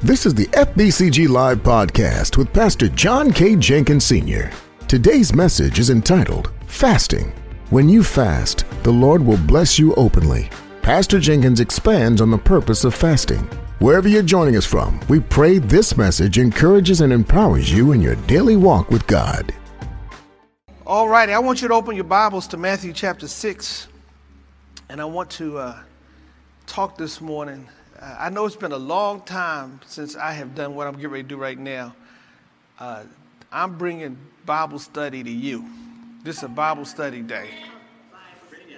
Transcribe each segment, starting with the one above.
This is the FBCG Live podcast with Pastor John K. Jenkins Sr. Today's message is entitled Fasting. When you fast, the Lord will bless you openly. Pastor Jenkins expands on the purpose of fasting. Wherever you're joining us from, we pray this message encourages and empowers you in your daily walk with God. All righty, I want you to open your Bibles to Matthew chapter 6, and I want to uh, talk this morning. Uh, I know it's been a long time since I have done what I'm getting ready to do right now. Uh, I'm bringing Bible study to you. This is a Bible study day.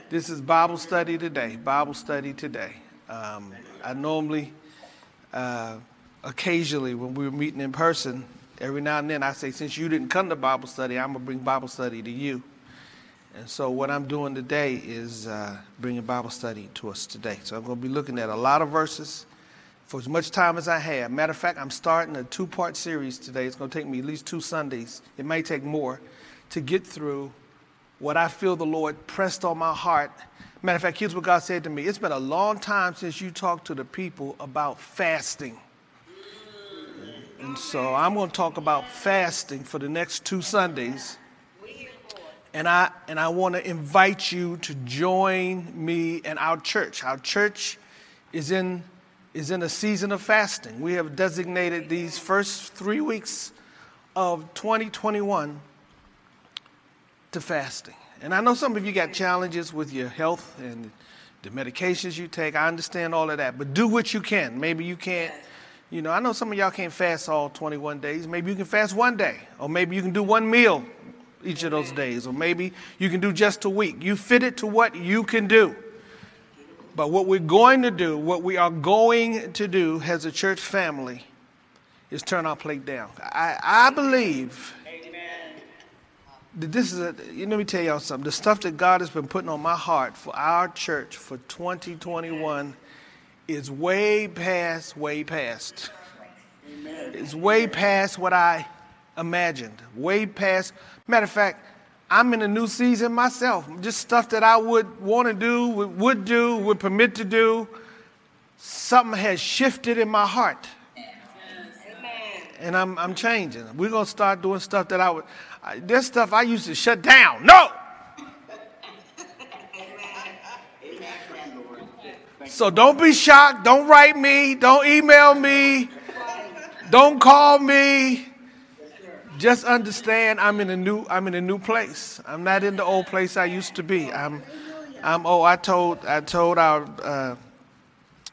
This is Bible study today. Bible study today. Um, I normally, uh, occasionally, when we were meeting in person, every now and then I say, since you didn't come to Bible study, I'm going to bring Bible study to you. And so, what I'm doing today is uh, bringing Bible study to us today. So, I'm going to be looking at a lot of verses for as much time as I have. Matter of fact, I'm starting a two part series today. It's going to take me at least two Sundays, it may take more, to get through what I feel the Lord pressed on my heart. Matter of fact, here's what God said to me It's been a long time since you talked to the people about fasting. And so I'm going to talk about fasting for the next two Sundays. And I, and I want to invite you to join me and our church. Our church is in, is in a season of fasting. We have designated these first three weeks of 2021 to fasting. And I know some of you got challenges with your health and the medications you take. I understand all of that, but do what you can. Maybe you can't, you know, I know some of y'all can't fast all 21 days. Maybe you can fast one day, or maybe you can do one meal each of those days, or maybe you can do just a week. You fit it to what you can do. But what we're going to do, what we are going to do as a church family, is turn our plate down. I, I believe that this is a, let me tell y'all something. The stuff that God has been putting on my heart for our church for 2021 is way past, way past. It's way past what I imagined. Way past. Matter of fact, I'm in a new season myself. Just stuff that I would want to do, would, do, would permit to do. Something has shifted in my heart. And I'm, I'm changing. We're going to start doing stuff that I would, I, stuff I used to shut down. No! So don't be shocked. Don't write me. Don't email me. Don't call me. Just understand I'm in a new I'm in a new place. I'm not in the old place I used to be. I'm I'm oh I told I told our uh,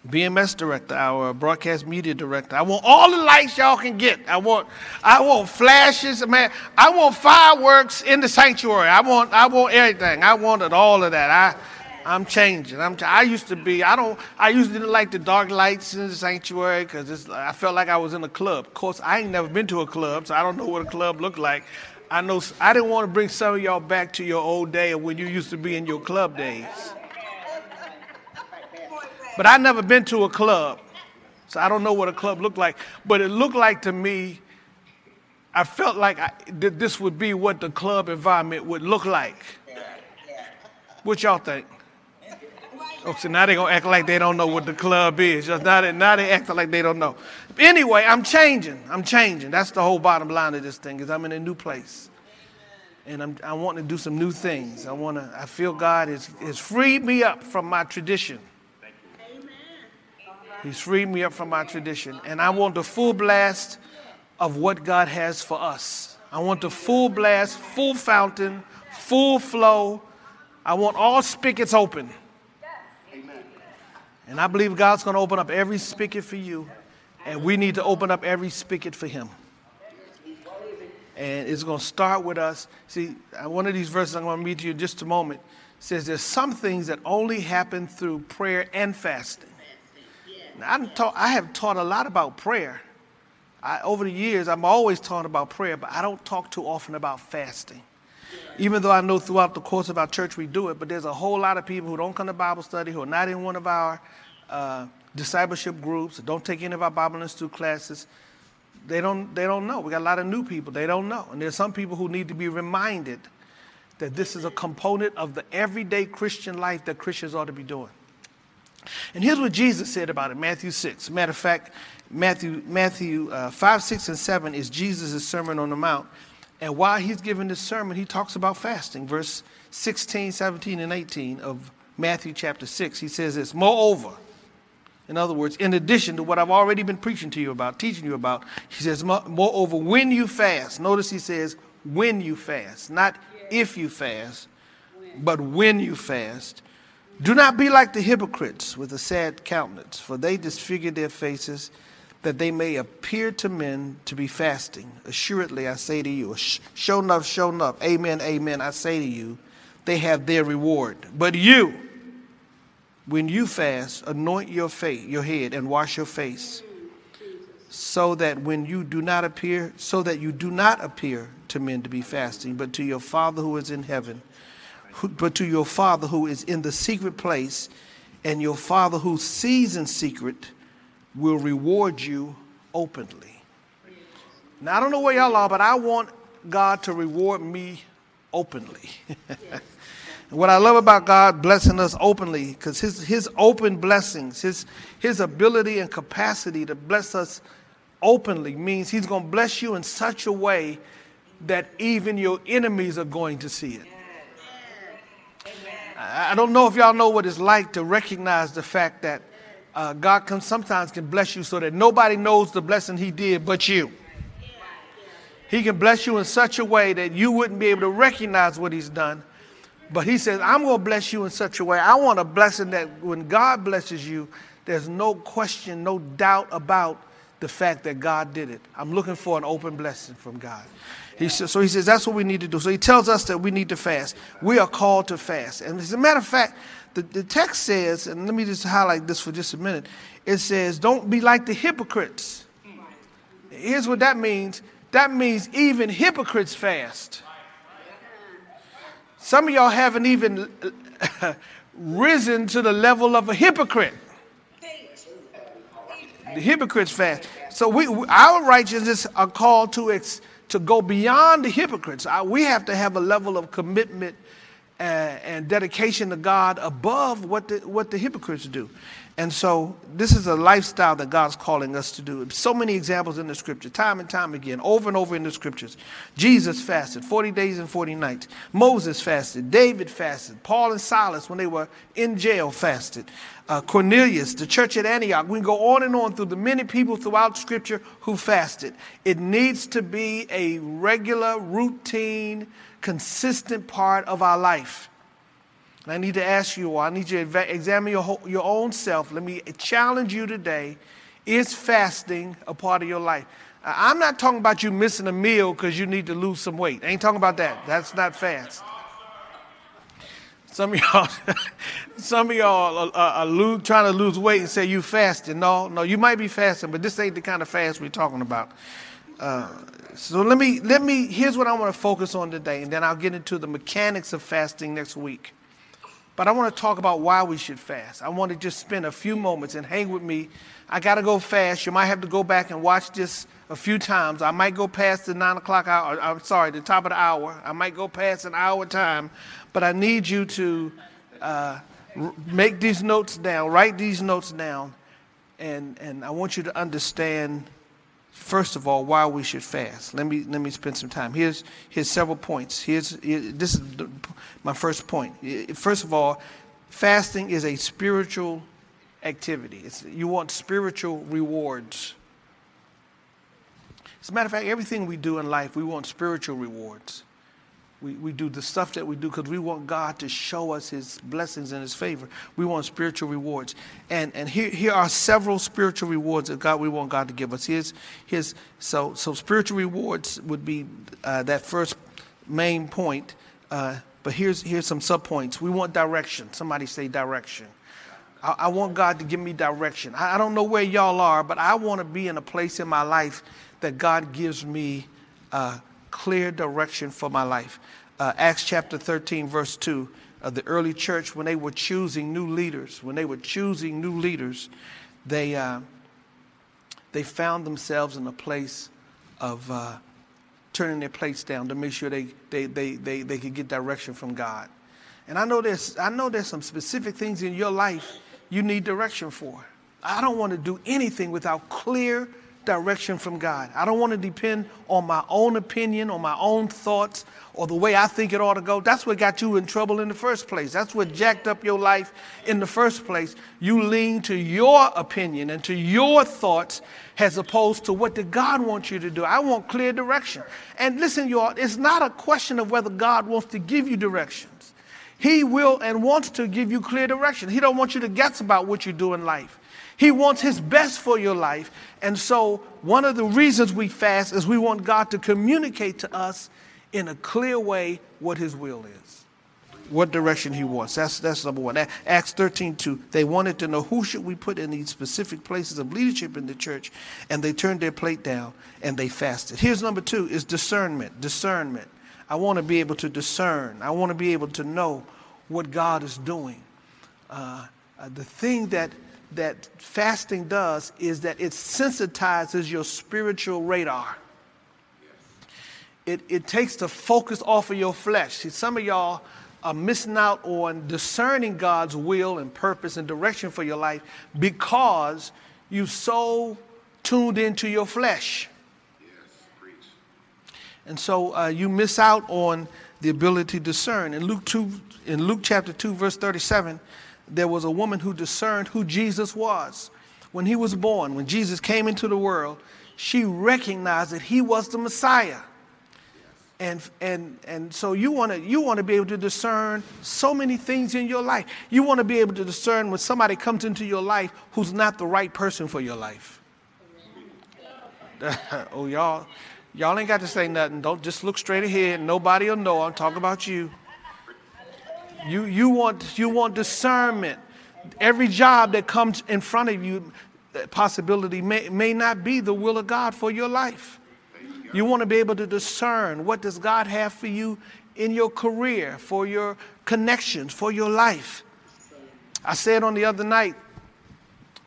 BMS director, our broadcast media director. I want all the lights y'all can get. I want, I want flashes, man. I want fireworks in the sanctuary. I want, I want everything. I wanted all of that. I, I'm changing. I'm. I used to be. I don't. I used to like the dark lights in the sanctuary because I felt like I was in a club. Of course, I ain't never been to a club, so I don't know what a club looked like. I know. I didn't want to bring some of y'all back to your old day of when you used to be in your club days. But I never been to a club, so I don't know what a club looked like. But it looked like to me, I felt like I, that this would be what the club environment would look like. What y'all think? Oh, so now they gonna act like they don't know what the club is. Just now they, now they acting like they don't know. Anyway, I'm changing. I'm changing. That's the whole bottom line of this thing is I'm in a new place. And I'm, I want to do some new things. I want to, I feel God has, has freed me up from my tradition. He's freed me up from my tradition. And I want the full blast of what God has for us. I want the full blast, full fountain, full flow. I want all spigots open. And I believe God's going to open up every spigot for you. And we need to open up every spigot for Him. And it's going to start with us. See, uh, one of these verses I'm going to read to you in just a moment says there's some things that only happen through prayer and fasting. Taught, I have taught a lot about prayer. I, over the years, I'm always talking about prayer, but I don't talk too often about fasting. Even though I know throughout the course of our church we do it, but there's a whole lot of people who don't come to Bible study, who are not in one of our uh, discipleship groups, don't take any of our Bible Institute classes. They don't, they don't know. We got a lot of new people. They don't know. And there's some people who need to be reminded that this is a component of the everyday Christian life that Christians ought to be doing. And here's what Jesus said about it Matthew 6. Matter of fact, Matthew, Matthew uh, 5, 6, and 7 is Jesus' Sermon on the Mount. And while he's giving this sermon, he talks about fasting. Verse 16, 17, and 18 of Matthew chapter 6. He says this Moreover, in other words, in addition to what I've already been preaching to you about, teaching you about, he says, Moreover, when you fast, notice he says, when you fast, not if you fast, but when you fast. Do not be like the hypocrites with a sad countenance, for they disfigure their faces that they may appear to men to be fasting. Assuredly, I say to you, show enough, show enough. Amen, amen, I say to you, they have their reward. But you, when you fast, anoint your face, your head, and wash your face, so that when you do not appear, so that you do not appear to men to be fasting, but to your Father who is in heaven, but to your Father who is in the secret place, and your Father who sees in secret will reward you openly. Now, I don't know where y'all are, but I want God to reward me openly. what I love about God blessing us openly, because his, his open blessings, his, his ability and capacity to bless us openly means He's going to bless you in such a way that even your enemies are going to see it. I don't know if y'all know what it's like to recognize the fact that uh, God can sometimes can bless you so that nobody knows the blessing He did but you. He can bless you in such a way that you wouldn't be able to recognize what He's done. But He says, I'm going to bless you in such a way. I want a blessing that when God blesses you, there's no question, no doubt about the fact that God did it. I'm looking for an open blessing from God. He says, so he says that's what we need to do. So he tells us that we need to fast. We are called to fast. And as a matter of fact, the, the text says, and let me just highlight this for just a minute. It says, don't be like the hypocrites. Here's what that means. That means even hypocrites fast. Some of y'all haven't even risen to the level of a hypocrite. The hypocrites fast. So we, our righteousness are called to, ex, to go beyond the hypocrites. Uh, we have to have a level of commitment and, and dedication to God above what the, what the hypocrites do. And so this is a lifestyle that God's calling us to do. So many examples in the scripture, time and time again, over and over in the scriptures. Jesus fasted 40 days and 40 nights. Moses fasted. David fasted. Paul and Silas, when they were in jail, fasted. Uh, Cornelius, the church at Antioch. We can go on and on through the many people throughout scripture who fasted. It needs to be a regular, routine, consistent part of our life. And I need to ask you, I need you to examine your, your own self. Let me challenge you today. Is fasting a part of your life? I'm not talking about you missing a meal because you need to lose some weight. I ain't talking about that. That's not fast. Some of y'all, some of y'all are, are, are trying to lose weight and say you fasting. No, no, you might be fasting, but this ain't the kind of fast we're talking about. Uh, so let me let me. Here's what I want to focus on today, and then I'll get into the mechanics of fasting next week. But I want to talk about why we should fast. I want to just spend a few moments and hang with me. I got to go fast. You might have to go back and watch this a few times. I might go past the nine o'clock hour. I'm sorry, the top of the hour. I might go past an hour time, but I need you to uh, make these notes down, write these notes down, and and I want you to understand first of all, why we should fast. Let me let me spend some time. Here's here's several points. Here's here, this is the, my first point. First of all, fasting is a spiritual activity. It's, you want spiritual rewards. As a matter of fact, everything we do in life, we want spiritual rewards. We, we do the stuff that we do because we want God to show us His blessings and His favor. We want spiritual rewards. And, and here, here are several spiritual rewards that God we want God to give us. Here's, here's, so, so spiritual rewards would be uh, that first main point. Uh, but here's, here's some subpoints. We want direction. Somebody say direction. I, I want God to give me direction. I, I don't know where y'all are, but I want to be in a place in my life that God gives me uh, clear direction for my life. Uh, Acts chapter 13, verse 2. Uh, the early church, when they were choosing new leaders, when they were choosing new leaders, they, uh, they found themselves in a place of uh, turning their plates down to make sure they, they, they, they, they could get direction from God. And I know, there's, I know there's some specific things in your life you need direction for. I don't want to do anything without clear direction from God. I don't want to depend on my own opinion, on my own thoughts, or the way I think it ought to go. That's what got you in trouble in the first place. That's what jacked up your life in the first place. You lean to your opinion and to your thoughts as opposed to what did God want you to do. I want clear direction. And listen, y'all, it's not a question of whether God wants to give you directions. He will and wants to give you clear direction. He don't want you to guess about what you do in life. He wants his best for your life. And so one of the reasons we fast is we want God to communicate to us in a clear way what his will is. What direction he wants. That's that's number one. Acts 13, 2. They wanted to know who should we put in these specific places of leadership in the church, and they turned their plate down and they fasted. Here's number two is discernment. Discernment. I want to be able to discern. I want to be able to know what God is doing. Uh, uh, the thing that that fasting does is that it sensitizes your spiritual radar. It, it takes the focus off of your flesh. See, some of y'all are missing out on discerning God's will and purpose and direction for your life because you so tuned into your flesh. and so uh, you miss out on the ability to discern. In Luke 2, in Luke chapter 2, verse 37, there was a woman who discerned who Jesus was. When he was born, when Jesus came into the world, she recognized that he was the Messiah. And, and, and so you want to you want to be able to discern so many things in your life. You want to be able to discern when somebody comes into your life who's not the right person for your life. oh, y'all, y'all ain't got to say nothing. Don't just look straight ahead. Nobody will know. I'm talking about you. You, you, want, you want discernment. Every job that comes in front of you, possibility may, may not be the will of God for your life. You want to be able to discern what does God have for you in your career, for your connections, for your life. I said on the other night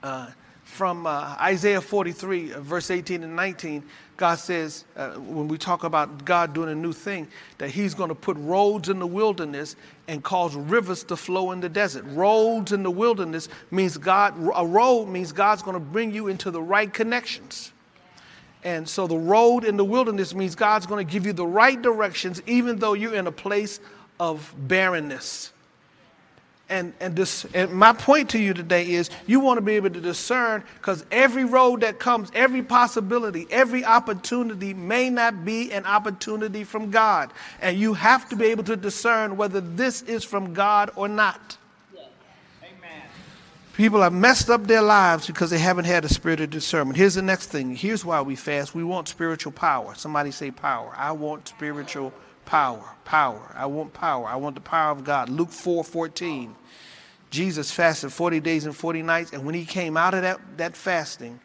uh, from uh, Isaiah 43, uh, verse 18 and 19, God says, uh, when we talk about God doing a new thing, that He's going to put roads in the wilderness and cause rivers to flow in the desert. Roads in the wilderness means God, a road means God's going to bring you into the right connections. And so the road in the wilderness means God's going to give you the right directions, even though you're in a place of barrenness. And, and, this, and my point to you today is you want to be able to discern because every road that comes, every possibility, every opportunity may not be an opportunity from God. And you have to be able to discern whether this is from God or not. Amen. People have messed up their lives because they haven't had a spirit of discernment. Here's the next thing. Here's why we fast. We want spiritual power. Somebody say power. I want spiritual power. Power. I want power. I want the power of God. Luke 4 14. Jesus fasted 40 days and 40 nights, and when he came out of that, that fasting,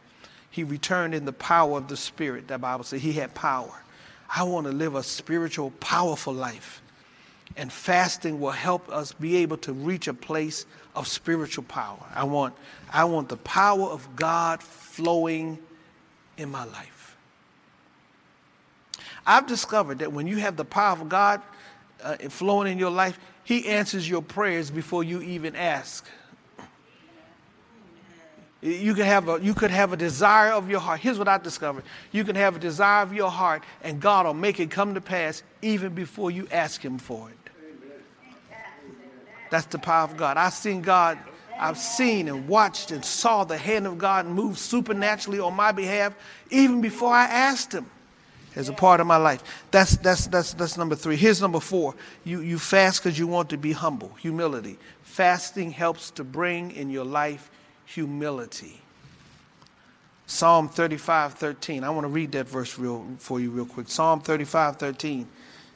he returned in the power of the Spirit. That Bible says he had power. I want to live a spiritual, powerful life. And fasting will help us be able to reach a place of spiritual power. I want, I want the power of God flowing in my life. I've discovered that when you have the power of God uh, flowing in your life, he answers your prayers before you even ask. You could, have a, you could have a desire of your heart. Here's what I discovered. You can have a desire of your heart, and God will make it come to pass even before you ask Him for it. That's the power of God. I've seen God, I've seen and watched and saw the hand of God move supernaturally on my behalf even before I asked Him as a part of my life. That's, that's, that's, that's number three. Here's number four. You, you fast because you want to be humble, humility. Fasting helps to bring in your life humility. Psalm 35, 13. I want to read that verse real, for you real quick. Psalm 35, 13.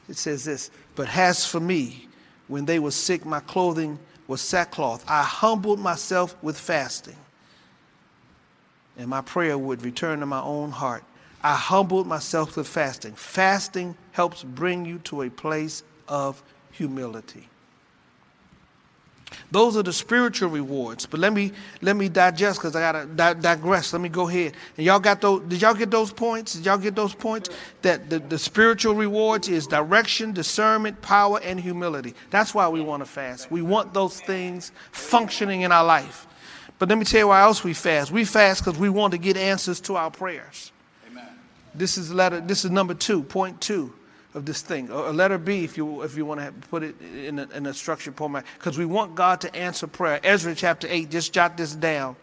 It says this, But as for me, when they were sick, my clothing was sackcloth. I humbled myself with fasting, and my prayer would return to my own heart. I humbled myself with fasting. Fasting helps bring you to a place of humility. Those are the spiritual rewards. But let me let me digest because I gotta di- digress. Let me go ahead. And y'all got those? Did y'all get those points? Did y'all get those points? That the, the spiritual rewards is direction, discernment, power, and humility. That's why we want to fast. We want those things functioning in our life. But let me tell you why else we fast. We fast because we want to get answers to our prayers. This is letter. This is number two, point two of this thing. Or letter B, if you if you want to put it in a, in a structured format, because we want God to answer prayer. Ezra chapter eight. Just jot this down.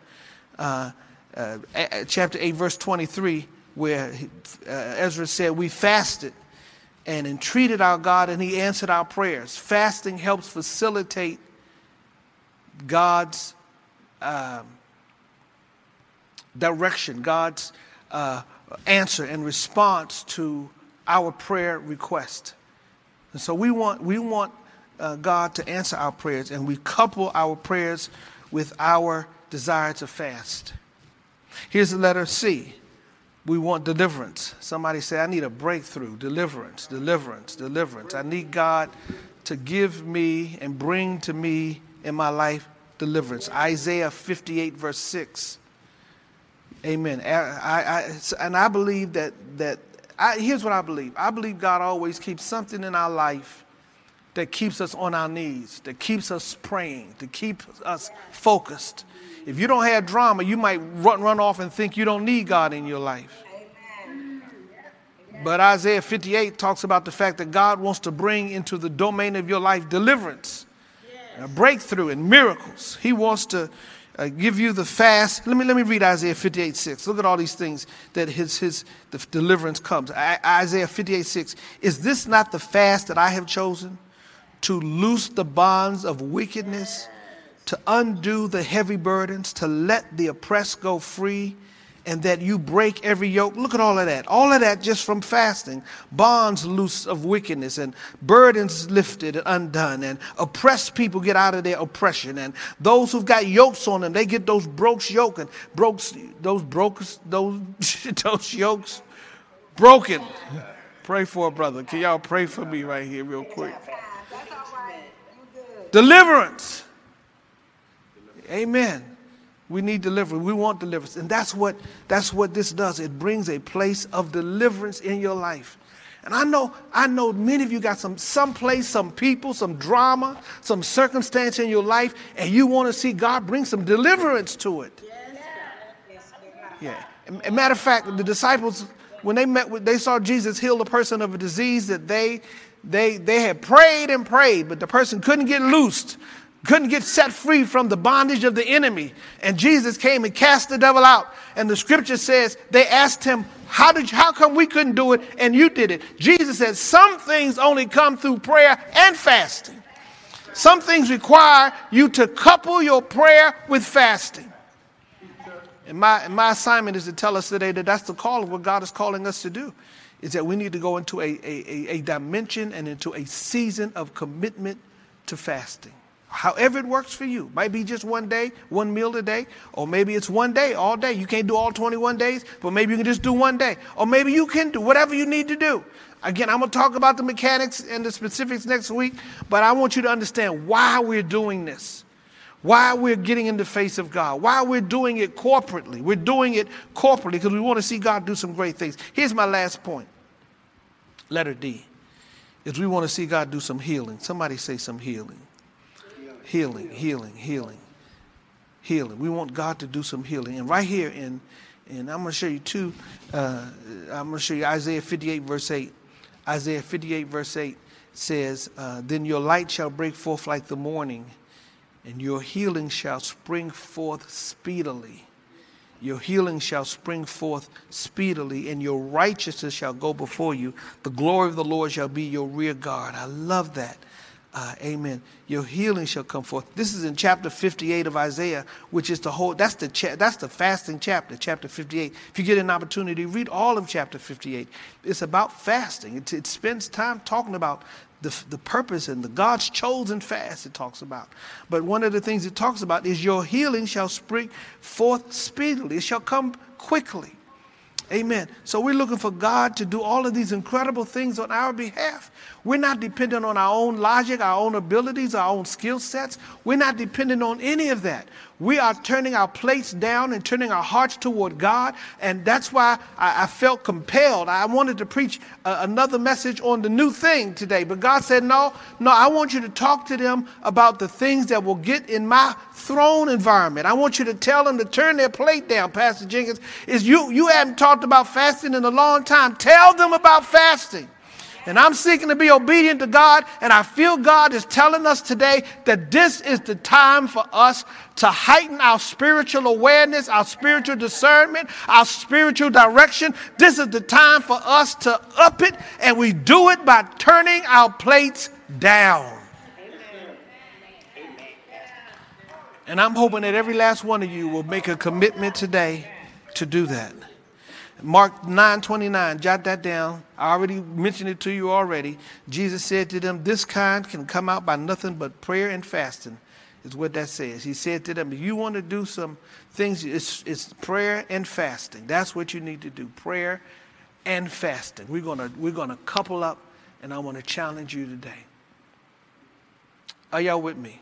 Uh, uh, chapter eight, verse twenty-three, where he, uh, Ezra said, "We fasted." And entreated our God, and He answered our prayers. Fasting helps facilitate God's um, direction, God's uh, answer and response to our prayer request. And so we want, we want uh, God to answer our prayers, and we couple our prayers with our desire to fast. Here's the letter C. We want deliverance. Somebody say, I need a breakthrough. Deliverance, deliverance, deliverance. I need God to give me and bring to me in my life deliverance. Isaiah 58, verse 6. Amen. I, I, and I believe that, that I, here's what I believe I believe God always keeps something in our life that keeps us on our knees, that keeps us praying, to keep us focused. If you don't have drama, you might run, run off and think you don't need God in your life. But Isaiah 58 talks about the fact that God wants to bring into the domain of your life deliverance a breakthrough and miracles. He wants to uh, give you the fast. Let me, let me read Isaiah 58 6. Look at all these things that his, his deliverance comes. I, Isaiah 58 6. Is this not the fast that I have chosen? To loose the bonds of wickedness, to undo the heavy burdens, to let the oppressed go free and that you break every yoke. Look at all of that. All of that just from fasting. Bonds loose of wickedness and burdens lifted and undone and oppressed people get out of their oppression and those who've got yokes on them, they get those broke yoke and broke those broke those those yokes broken. Pray for a brother. Can y'all pray for me right here real quick? Deliverance. Amen. We need deliverance. We want deliverance. And that's what, that's what this does. It brings a place of deliverance in your life. And I know, I know many of you got some some place, some people, some drama, some circumstance in your life, and you want to see God bring some deliverance to it. Yeah. A matter of fact, the disciples, when they met with, they saw Jesus heal a person of a disease that they they they had prayed and prayed, but the person couldn't get loosed couldn't get set free from the bondage of the enemy. And Jesus came and cast the devil out. And the scripture says they asked him, how, did you, how come we couldn't do it and you did it? Jesus said, Some things only come through prayer and fasting. Some things require you to couple your prayer with fasting. And my, and my assignment is to tell us today that that's the call of what God is calling us to do. Is that we need to go into a, a, a dimension and into a season of commitment to fasting however it works for you. Might be just one day, one meal a day, or maybe it's one day, all day. You can't do all 21 days, but maybe you can just do one day. Or maybe you can do whatever you need to do. Again, I'm going to talk about the mechanics and the specifics next week, but I want you to understand why we're doing this. Why we're getting in the face of God. Why we're doing it corporately. We're doing it corporately because we want to see God do some great things. Here's my last point. Letter D. Is we want to see God do some healing. Somebody say some healing healing, healing, healing, healing. We want God to do some healing. And right here in, and I'm going to show you two, uh, I'm going to show you Isaiah 58, verse 8. Isaiah 58, verse 8 says, uh, Then your light shall break forth like the morning, and your healing shall spring forth speedily. Your healing shall spring forth speedily, and your righteousness shall go before you. The glory of the Lord shall be your rear guard. I love that. Uh, amen. Your healing shall come forth. This is in chapter 58 of Isaiah, which is the whole, that's the, cha- that's the fasting chapter, chapter 58. If you get an opportunity, read all of chapter 58. It's about fasting. It, it spends time talking about the, the purpose and the God's chosen fast it talks about. But one of the things it talks about is your healing shall spring forth speedily. It shall come quickly. Amen. So we're looking for God to do all of these incredible things on our behalf. We're not dependent on our own logic, our own abilities, our own skill sets. We're not dependent on any of that. We are turning our plates down and turning our hearts toward God. And that's why I, I felt compelled. I wanted to preach uh, another message on the new thing today. But God said, No, no, I want you to talk to them about the things that will get in my throne environment. I want you to tell them to turn their plate down, Pastor Jenkins. Is you you haven't talked about fasting in a long time. Tell them about fasting. And I'm seeking to be obedient to God. And I feel God is telling us today that this is the time for us to heighten our spiritual awareness, our spiritual discernment, our spiritual direction. This is the time for us to up it. And we do it by turning our plates down. And I'm hoping that every last one of you will make a commitment today to do that. Mark 9 29, jot that down. I already mentioned it to you already. Jesus said to them, This kind can come out by nothing but prayer and fasting, is what that says. He said to them, If you want to do some things, it's, it's prayer and fasting. That's what you need to do prayer and fasting. We're going to we're gonna couple up, and I want to challenge you today. Are y'all with me?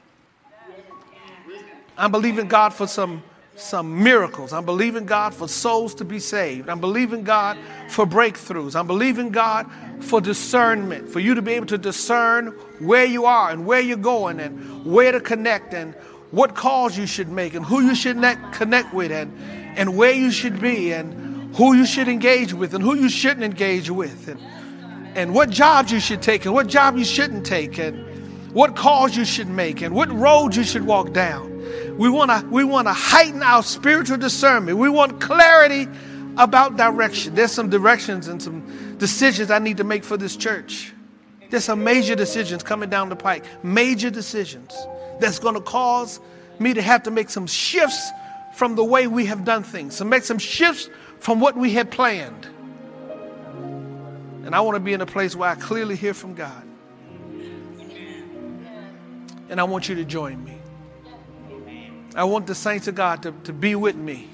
I'm believing God for some some miracles. I'm believing God for souls to be saved. I'm believing God for breakthroughs. I'm believing God for discernment, for you to be able to discern where you are and where you're going and where to connect and what calls you should make and who you should connect with and, and where you should be and who you should engage with and who you shouldn't engage with and, and what jobs you should take and what job you shouldn't take and what calls you should make and what roads you should walk down. We want to we want to heighten our spiritual discernment. We want clarity about direction. There's some directions and some decisions I need to make for this church. There's some major decisions coming down the pike. Major decisions that's going to cause me to have to make some shifts from the way we have done things. To make some shifts from what we had planned. And I want to be in a place where I clearly hear from God. And I want you to join me. I want the saints of God to, to be with me,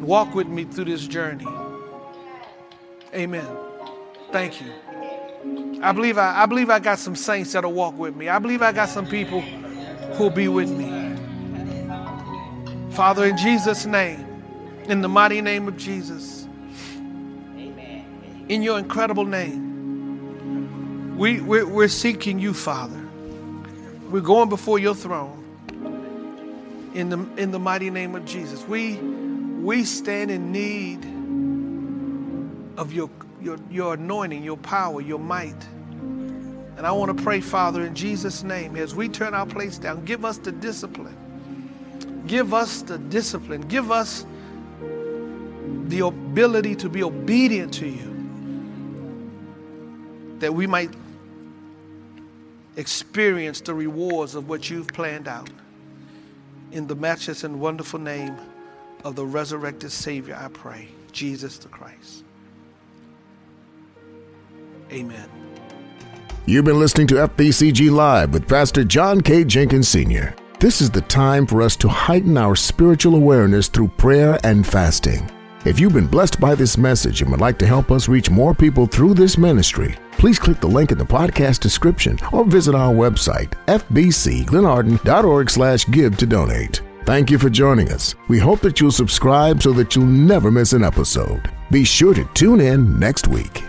walk with me through this journey. Amen. Thank you. I believe I, I believe I got some saints that'll walk with me. I believe I got some people who'll be with me. Father, in Jesus' name, in the mighty name of Jesus, in your incredible name, we, we're, we're seeking you, Father. We're going before your throne in the, in the mighty name of Jesus. We, we stand in need of your, your, your anointing, your power, your might. And I want to pray, Father, in Jesus' name, as we turn our place down, give us the discipline. Give us the discipline. Give us the ability to be obedient to you. That we might experience the rewards of what you've planned out. In the matchless and wonderful name of the resurrected Savior, I pray, Jesus the Christ. Amen. You've been listening to FBCG Live with Pastor John K. Jenkins Sr. This is the time for us to heighten our spiritual awareness through prayer and fasting. If you've been blessed by this message and would like to help us reach more people through this ministry, please click the link in the podcast description or visit our website, fbcglenarden.org slash give to donate. Thank you for joining us. We hope that you'll subscribe so that you'll never miss an episode. Be sure to tune in next week.